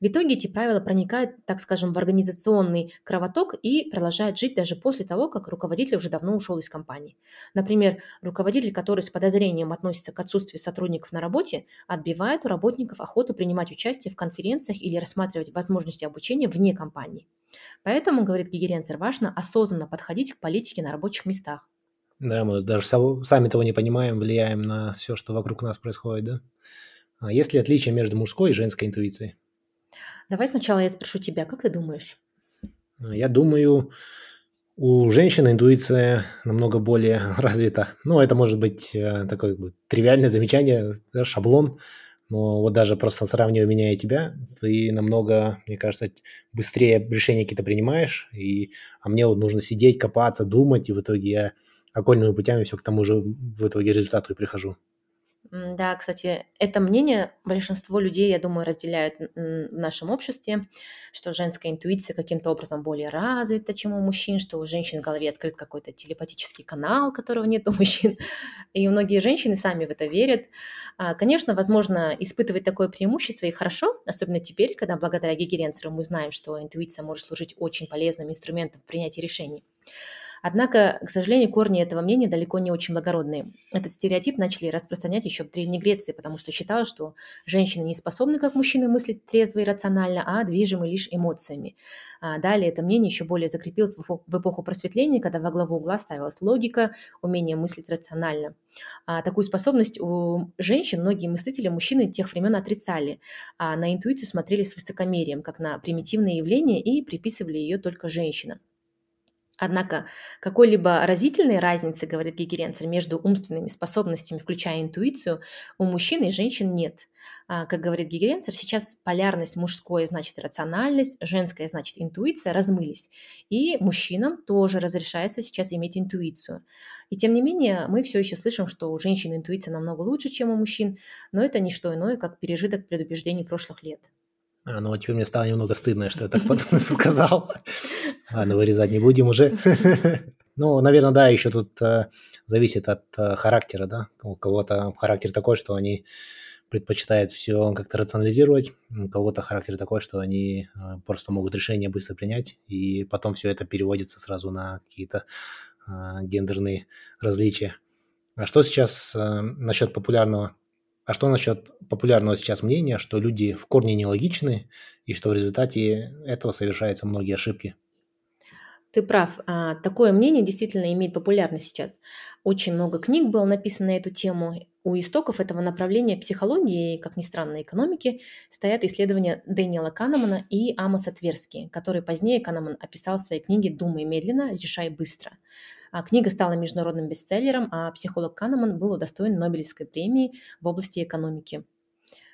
В итоге эти правила проникают, так скажем, в организационный кровоток и продолжают жить даже после того, как руководитель уже давно ушел из компании. Например, руководитель, который с подозрением относится к отсутствию сотрудников на работе, отбивает у работников охоту принимать участие в конференциях или рассматривать возможности обучения вне компании. Поэтому, говорит Гигеренцер, важно осознанно подходить к политике на рабочих местах. Да, мы даже сами того не понимаем, влияем на все, что вокруг нас происходит, да? А есть ли отличия между мужской и женской интуицией? Давай сначала я спрошу тебя, как ты думаешь? Я думаю, у женщины интуиция намного более развита. Ну, это может быть э, такое как бы, тривиальное замечание, да, шаблон, но вот даже просто сравнивая меня и тебя, ты намного, мне кажется, быстрее решения какие-то принимаешь, и, а мне вот нужно сидеть, копаться, думать, и в итоге я окольными путями все к тому же в итоге результату и прихожу. Да, кстати, это мнение большинство людей, я думаю, разделяют в нашем обществе, что женская интуиция каким-то образом более развита, чем у мужчин, что у женщин в голове открыт какой-то телепатический канал, которого нет у мужчин. И многие женщины сами в это верят. А, конечно, возможно, испытывать такое преимущество и хорошо, особенно теперь, когда благодаря Гегеренцеру мы знаем, что интуиция может служить очень полезным инструментом в принятии решений. Однако, к сожалению, корни этого мнения далеко не очень благородные. Этот стереотип начали распространять еще в Древней Греции, потому что считалось, что женщины не способны, как мужчины, мыслить трезво и рационально, а движимы лишь эмоциями. А далее это мнение еще более закрепилось в эпоху просветления, когда во главу угла ставилась логика, умение мыслить рационально. А такую способность у женщин многие мыслители мужчины тех времен отрицали, а на интуицию смотрели с высокомерием, как на примитивное явление, и приписывали ее только женщинам. Однако какой-либо разительной разницы, говорит Гегеренцер, между умственными способностями, включая интуицию, у мужчин и женщин нет. А, как говорит Гегеренцер, сейчас полярность мужское значит рациональность, женское значит интуиция размылись. И мужчинам тоже разрешается сейчас иметь интуицию. И тем не менее, мы все еще слышим, что у женщин интуиция намного лучше, чем у мужчин, но это не что иное, как пережиток предубеждений прошлых лет. А, ну, теперь мне стало немного стыдно, что я так сказал. Ладно, вырезать не будем уже. Ну, наверное, да, еще тут э, зависит от э, характера, да. У кого-то характер такой, что они предпочитают все как-то рационализировать, у кого-то характер такой, что они э, просто могут решение быстро принять, и потом все это переводится сразу на какие-то гендерные различия. А что сейчас насчет популярного а что насчет популярного сейчас мнения, что люди в корне нелогичны и что в результате этого совершаются многие ошибки? Ты прав. А, такое мнение действительно имеет популярность сейчас. Очень много книг было написано на эту тему. У истоков этого направления психологии и, как ни странно, экономики стоят исследования Дэниела Канемана и Амоса Тверски, которые позднее Канеман описал в своей книге «Думай медленно, решай быстро». А книга стала международным бестселлером, а психолог Канеман был удостоен Нобелевской премии в области экономики.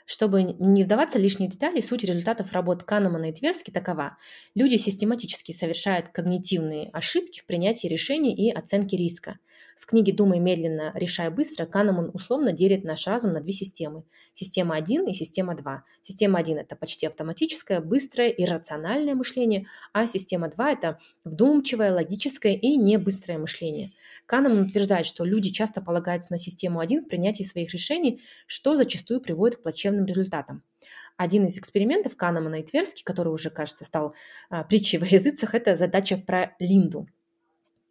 Чтобы не вдаваться в лишние детали, суть результатов работ Канемана и Тверски такова. Люди систематически совершают когнитивные ошибки в принятии решений и оценке риска. В книге «Думай медленно, решай быстро» Канеман условно делит наш разум на две системы. Система 1 и система 2. Система 1 – это почти автоматическое, быстрое и рациональное мышление, а система 2 – это вдумчивое, логическое и небыстрое мышление. Канеман утверждает, что люди часто полагаются на систему 1 в принятии своих решений, что зачастую приводит к плачевным результатам. Один из экспериментов Канемана и Тверски, который уже, кажется, стал а, притчей во языцах, это задача про Линду –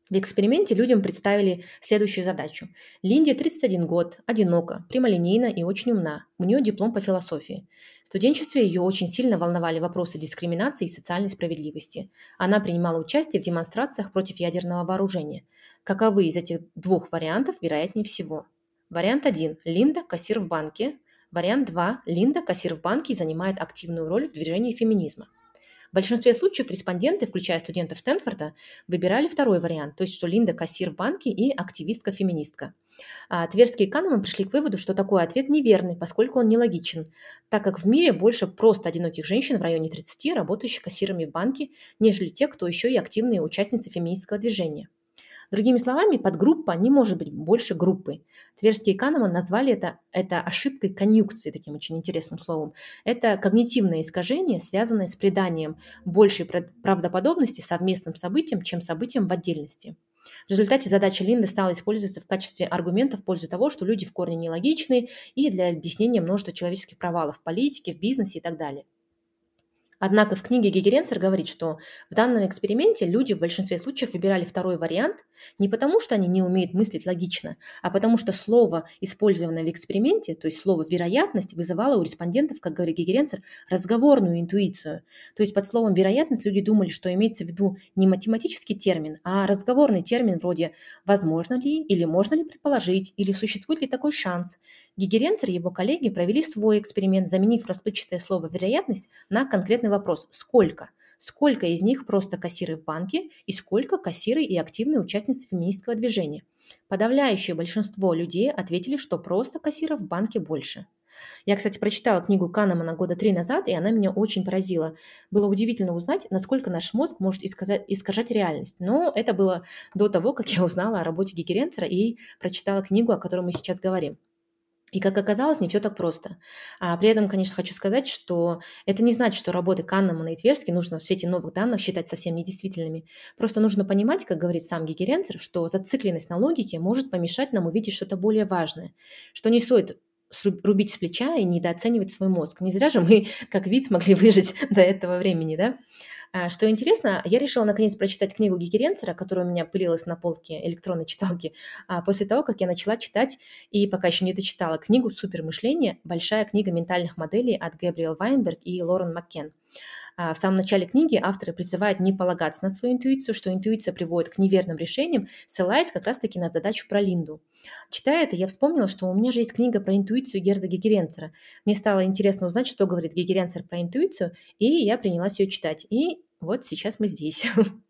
в эксперименте людям представили следующую задачу. Линде 31 год, одинока, прямолинейна и очень умна. У нее диплом по философии. В студенчестве ее очень сильно волновали вопросы дискриминации и социальной справедливости. Она принимала участие в демонстрациях против ядерного вооружения. Каковы из этих двух вариантов вероятнее всего? Вариант 1. Линда – кассир в банке. Вариант 2. Линда – кассир в банке и занимает активную роль в движении феминизма. В большинстве случаев респонденты, включая студентов Стэнфорда, выбирали второй вариант, то есть что Линда кассир в банке и активистка-феминистка. А Тверские канемы пришли к выводу, что такой ответ неверный, поскольку он нелогичен, так как в мире больше просто одиноких женщин в районе 30, работающих кассирами в банке, нежели те, кто еще и активные участницы феминистского движения. Другими словами, подгруппа не может быть больше группы. Тверские Канеман назвали это, это ошибкой конъюнкции, таким очень интересным словом. Это когнитивное искажение, связанное с приданием большей правдоподобности совместным событиям, чем событиям в отдельности. В результате задача Линды стала использоваться в качестве аргумента в пользу того, что люди в корне нелогичны и для объяснения множества человеческих провалов в политике, в бизнесе и так далее. Однако в книге Гегеренцер говорит, что в данном эксперименте люди в большинстве случаев выбирали второй вариант не потому, что они не умеют мыслить логично, а потому что слово, использованное в эксперименте, то есть слово «вероятность», вызывало у респондентов, как говорит Гегеренцер, разговорную интуицию. То есть под словом «вероятность» люди думали, что имеется в виду не математический термин, а разговорный термин вроде «возможно ли» или «можно ли предположить» или «существует ли такой шанс». Гегеренцер и его коллеги провели свой эксперимент, заменив расплывчатое слово «вероятность» на конкретный вопрос. Сколько? Сколько из них просто кассиры в банке и сколько кассиры и активные участницы феминистского движения? Подавляющее большинство людей ответили, что просто кассиров в банке больше. Я, кстати, прочитала книгу Канемана года три назад, и она меня очень поразила. Было удивительно узнать, насколько наш мозг может искажать реальность. Но это было до того, как я узнала о работе Гигеренцера и прочитала книгу, о которой мы сейчас говорим. И, как оказалось, не все так просто. А при этом, конечно, хочу сказать, что это не значит, что работы Каннемана и Тверски нужно в свете новых данных считать совсем недействительными. Просто нужно понимать, как говорит сам Гигеренцер, что зацикленность на логике может помешать нам увидеть что-то более важное, что не стоит рубить с плеча и недооценивать свой мозг. Не зря же мы, как вид, смогли выжить до этого времени, да? А, что интересно, я решила наконец прочитать книгу Гигеренцера, которая у меня пылилась на полке электронной читалки, а, после того, как я начала читать и пока еще не дочитала книгу «Супермышление. Большая книга ментальных моделей» от Гэбриэл Вайнберг и Лорен Маккен. А, в самом начале книги авторы призывают не полагаться на свою интуицию, что интуиция приводит к неверным решениям, ссылаясь как раз-таки на задачу про Линду. Читая это, я вспомнила, что у меня же есть книга про интуицию Герда Гегеренцера. Мне стало интересно узнать, что говорит Гегеренцер про интуицию, и я принялась ее читать. И вот сейчас мы здесь.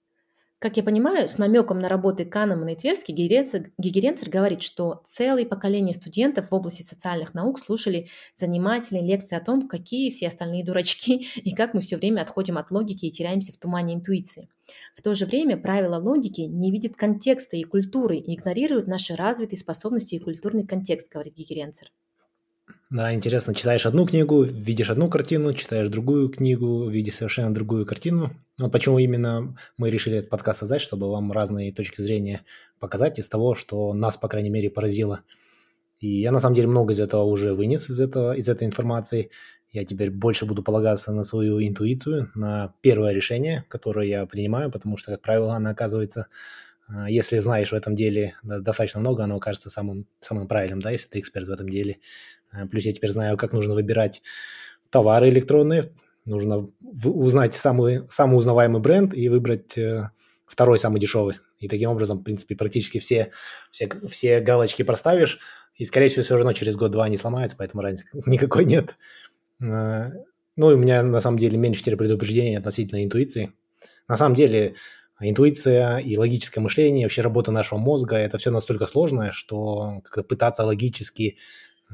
Как я понимаю, с намеком на работы Канемана и Тверски Гегеренцер, говорит, что целое поколение студентов в области социальных наук слушали занимательные лекции о том, какие все остальные дурачки и как мы все время отходим от логики и теряемся в тумане интуиции. В то же время правила логики не видят контекста и культуры и игнорируют наши развитые способности и культурный контекст, говорит Гегеренцер. Да, интересно, читаешь одну книгу, видишь одну картину, читаешь другую книгу, видишь совершенно другую картину. Вот почему именно мы решили этот подкаст создать, чтобы вам разные точки зрения показать из того, что нас, по крайней мере, поразило. И я, на самом деле, много из этого уже вынес, из, этого, из этой информации. Я теперь больше буду полагаться на свою интуицию, на первое решение, которое я принимаю, потому что, как правило, она оказывается а, если знаешь в этом деле достаточно много, оно окажется самым, самым правильным, да, если ты эксперт в этом деле. А, плюс я теперь знаю, как нужно выбирать товары электронные. Нужно узнать самый, самый узнаваемый бренд и выбрать э, второй самый дешевый. И таким образом, в принципе, практически все, все, все галочки проставишь, и, скорее всего, все равно через год-два они сломаются, поэтому разницы никакой нет. А, ну, и у меня, на самом деле, меньше теперь предупреждений относительно интуиции. На самом деле, интуиция и логическое мышление, вообще работа нашего мозга, это все настолько сложное, что пытаться логически э,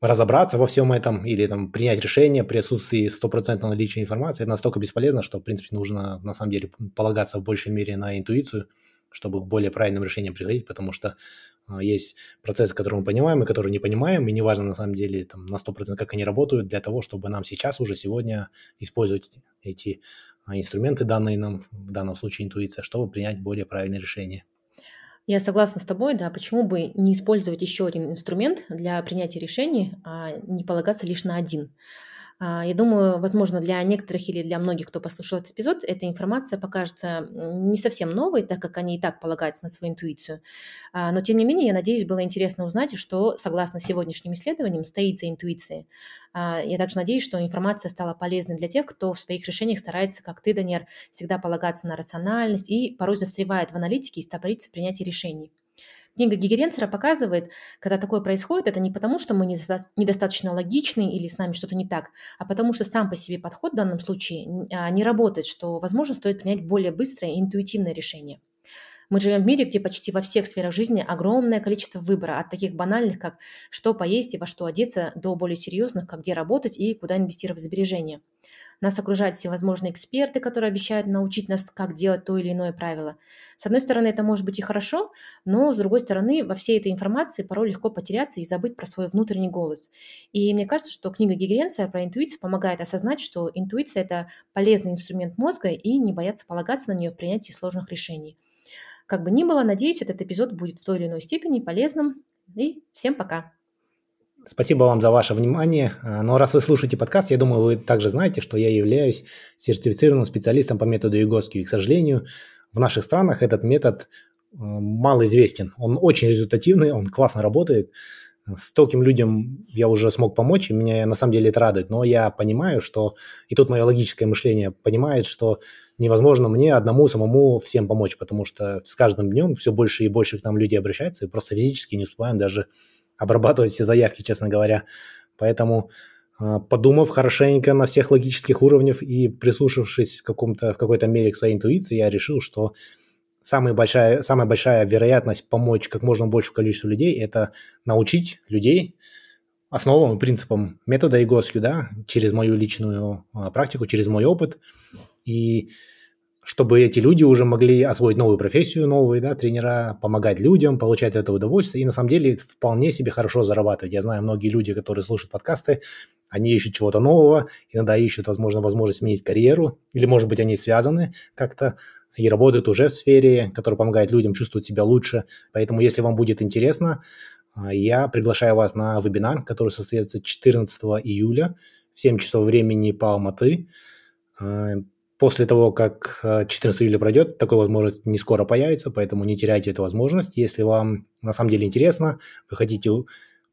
разобраться во всем этом или там принять решение при отсутствии стопроцентного наличия информации, это настолько бесполезно, что, в принципе, нужно на самом деле полагаться в большей мере на интуицию, чтобы к более правильным решениям приходить, потому что э, есть процессы, которые мы понимаем и которые не понимаем, и неважно на самом деле там, на 100% как они работают, для того, чтобы нам сейчас уже сегодня использовать эти а, инструменты, данные нам, в данном случае интуиция, чтобы принять более правильное решение. Я согласна с тобой, да, почему бы не использовать еще один инструмент для принятия решений, а не полагаться лишь на один. А, я думаю, возможно, для некоторых или для многих, кто послушал этот эпизод, эта информация покажется не совсем новой, так как они и так полагаются на свою интуицию. А, но, тем не менее, я надеюсь, было интересно узнать, что, согласно сегодняшним исследованиям, стоит за интуицией. А, я также надеюсь, что информация стала полезной для тех, кто в своих решениях старается, как ты, Даниэр, всегда полагаться на рациональность и порой застревает в аналитике и стопорится принятие решений. Книга Гигеренцера показывает, когда такое происходит, это не потому, что мы недостаточно логичны или с нами что-то не так, а потому что сам по себе подход в данном случае а, не работает, что, возможно, стоит принять более быстрое и интуитивное решение. Мы живем в мире, где почти во всех сферах жизни огромное количество выбора, от таких банальных, как что поесть и во что одеться, до более серьезных, как где работать и куда инвестировать сбережения. Нас окружают всевозможные эксперты, которые обещают научить нас, как делать то или иное правило. С одной стороны, это может быть и хорошо, но с другой стороны, во всей этой информации порой легко потеряться и забыть про свой внутренний голос. И мне кажется, что книга Гигеренса про интуицию помогает осознать, что интуиция – это полезный инструмент мозга и не бояться полагаться на нее в принятии сложных решений. Как бы ни было, надеюсь, этот эпизод будет в той или иной степени полезным. И всем пока. Спасибо вам за ваше внимание. А, но раз вы слушаете подкаст, я думаю, вы также знаете, что я являюсь сертифицированным специалистом по методу Егоски. И, к сожалению, в наших странах этот метод э, мало известен. Он очень результативный, он классно работает. Стольким людям я уже смог помочь, и меня на самом деле это радует. Но я понимаю, что... И тут мое логическое мышление понимает, что невозможно мне одному самому всем помочь, потому что с каждым днем все больше и больше к нам людей обращаются, и просто физически не успеваем даже обрабатывать все заявки, честно говоря. Поэтому, а, подумав хорошенько на всех логических уровнях и прислушавшись в, каком-то, в какой-то мере к своей интуиции, я решил, что самая большая, самая большая вероятность помочь как можно большему количеству людей – это научить людей основам и принципам метода ИГОСКЮ, да, через мою личную а, практику, через мой опыт. И чтобы эти люди уже могли освоить новую профессию, новые, да, тренера, помогать людям, получать это удовольствие и на самом деле вполне себе хорошо зарабатывать. Я знаю многие люди, которые слушают подкасты, они ищут чего-то нового, иногда ищут, возможно, возможность сменить карьеру, или, может быть, они связаны как-то и работают уже в сфере, которая помогает людям чувствовать себя лучше. Поэтому, если вам будет интересно, а, я приглашаю вас на вебинар, который состоится 14 июля в 7 часов времени по Алматы. После того, как 14 э, июля пройдет, такой возможность не скоро появится, поэтому не теряйте эту возможность. Если вам на самом деле интересно, вы хотите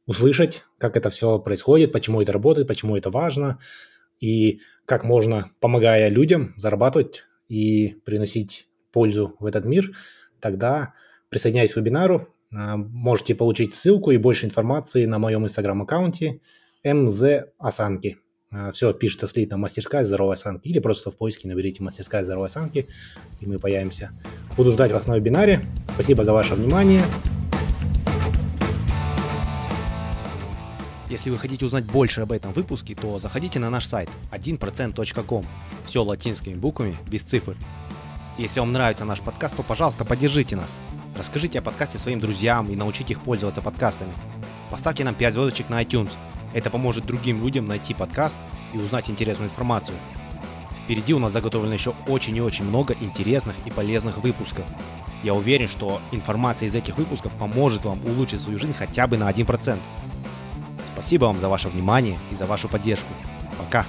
услышать, как это все происходит, почему это работает, почему это важно, и как можно, помогая людям, зарабатывать и приносить пользу в этот мир, тогда присоединяйтесь к вебинару, э, можете получить ссылку и больше информации на моем инстаграм-аккаунте МЗ Осанки. А, Все пишется слитно «Мастерская здоровой осанки» или просто в поиске наберите «Мастерская здоровой осанки» и мы появимся. Буду ждать вас на вебинаре. Спасибо за ваше внимание. Если вы хотите узнать больше об этом выпуске, то заходите на наш сайт 1%.com. Все латинскими буквами, без цифр. Если вам нравится наш подкаст, то, пожалуйста, поддержите нас. Расскажите о подкасте своим друзьям и научите их пользоваться подкастами. Поставьте нам 5 звездочек на iTunes – это поможет другим людям найти подкаст и узнать интересную информацию. Впереди у нас заготовлено еще очень и очень много интересных и полезных выпусков. Я уверен, что информация из этих выпусков поможет вам улучшить свою жизнь хотя бы на 1%. Спасибо вам за ваше внимание и за вашу поддержку. Пока!